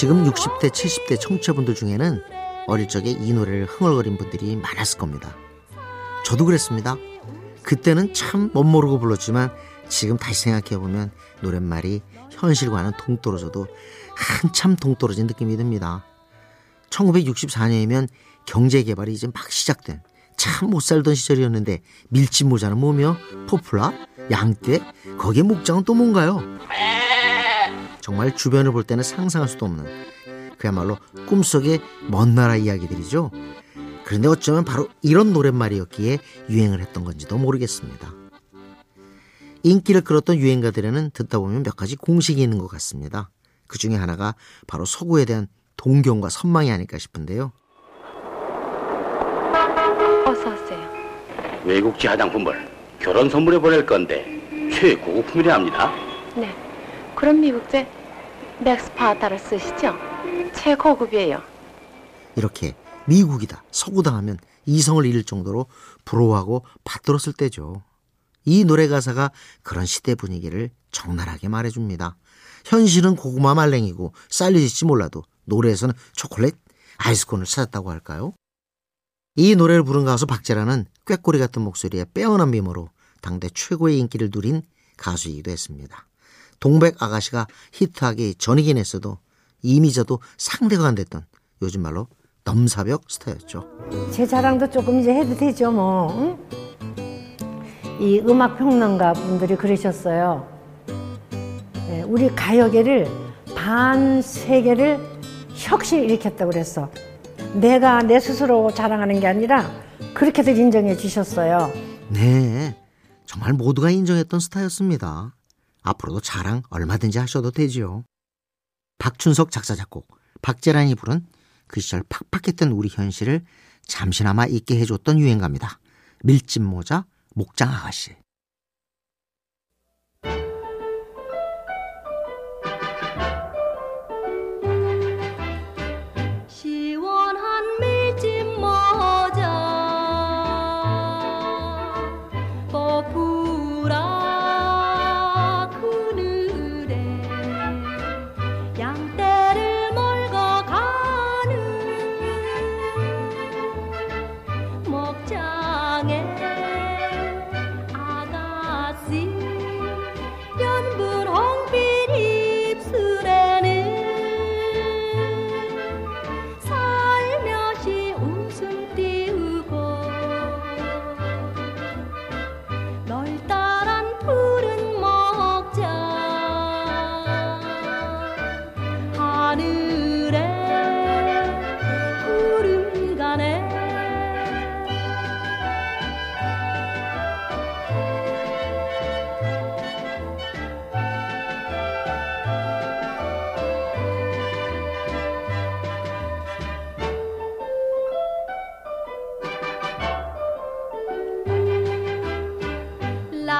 지금 60대, 70대 청취자분들 중에는 어릴 적에 이 노래를 흥얼거린 분들이 많았을 겁니다. 저도 그랬습니다. 그때는 참 멋모르고 불렀지만 지금 다시 생각해보면 노랫말이 현실과는 동떨어져도 한참 동떨어진 느낌이 듭니다. 1964년이면 경제개발이 이제 막 시작된 참 못 살던 시절이었는데 밀짚 모자는 뭐며 포플라, 양떼, 거기에 목장은 또 뭔가요? 정말 주변을 볼 때는 상상할 수도 없는 그야말로 꿈속의 먼 나라 이야기들이죠. 그런데 어쩌면 바로 이런 노랫말이었기에 유행을 했던 건지도 모르겠습니다. 인기를 끌었던 유행가들에는 듣다 보면 몇 가지 공식이 있는 것 같습니다. 그 중에 하나가 바로 서구에 대한 동경과 선망이 아닐까 싶은데요. 어서 오세요. 외국지 화장품을 결혼 선물에 보낼 건데 최고급품이랍니다. 네. 그럼 미국제 맥스파타를 쓰시죠? 최고급이에요. 이렇게 미국이다, 서구다 하면 이성을 잃을 정도로 부러워하고 받들었을 때죠. 이 노래 가사가 그런 시대 분위기를 적나라하게 말해줍니다. 현실은 고구마 말랭이고 쌀리질지 몰라도 노래에서는 초콜릿, 아이스콘을 찾았다고 할까요? 이 노래를 부른 가수 박재라는 꾀꼬리 같은 목소리에 빼어난 미모로 당대 최고의 인기를 누린 가수이기도 했습니다. 동백 아가씨가 히트하기 전이긴 했어도 이미 저도 상대가 안 됐던 요즘 말로 넘사벽 스타였죠. 제 자랑도 조금 이제 해도 되죠, 뭐. 응? 이 음악 평론가 분들이 그러셨어요. 네, 우리 가요계를 반 세계를 혁신 일으켰다고 그랬어. 내가 내 스스로 자랑하는 게 아니라 그렇게들 인정해 주셨어요. 네, 정말 모두가 인정했던 스타였습니다. 앞으로도 자랑 얼마든지 하셔도 되지요. 박춘석 작사 작곡, 박재란이 부른 그 시절 팍팍했던 우리 현실을 잠시나마 잊게 해줬던 유행가입니다. 밀짚 모자, 목장 아가씨. 목장에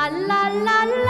연분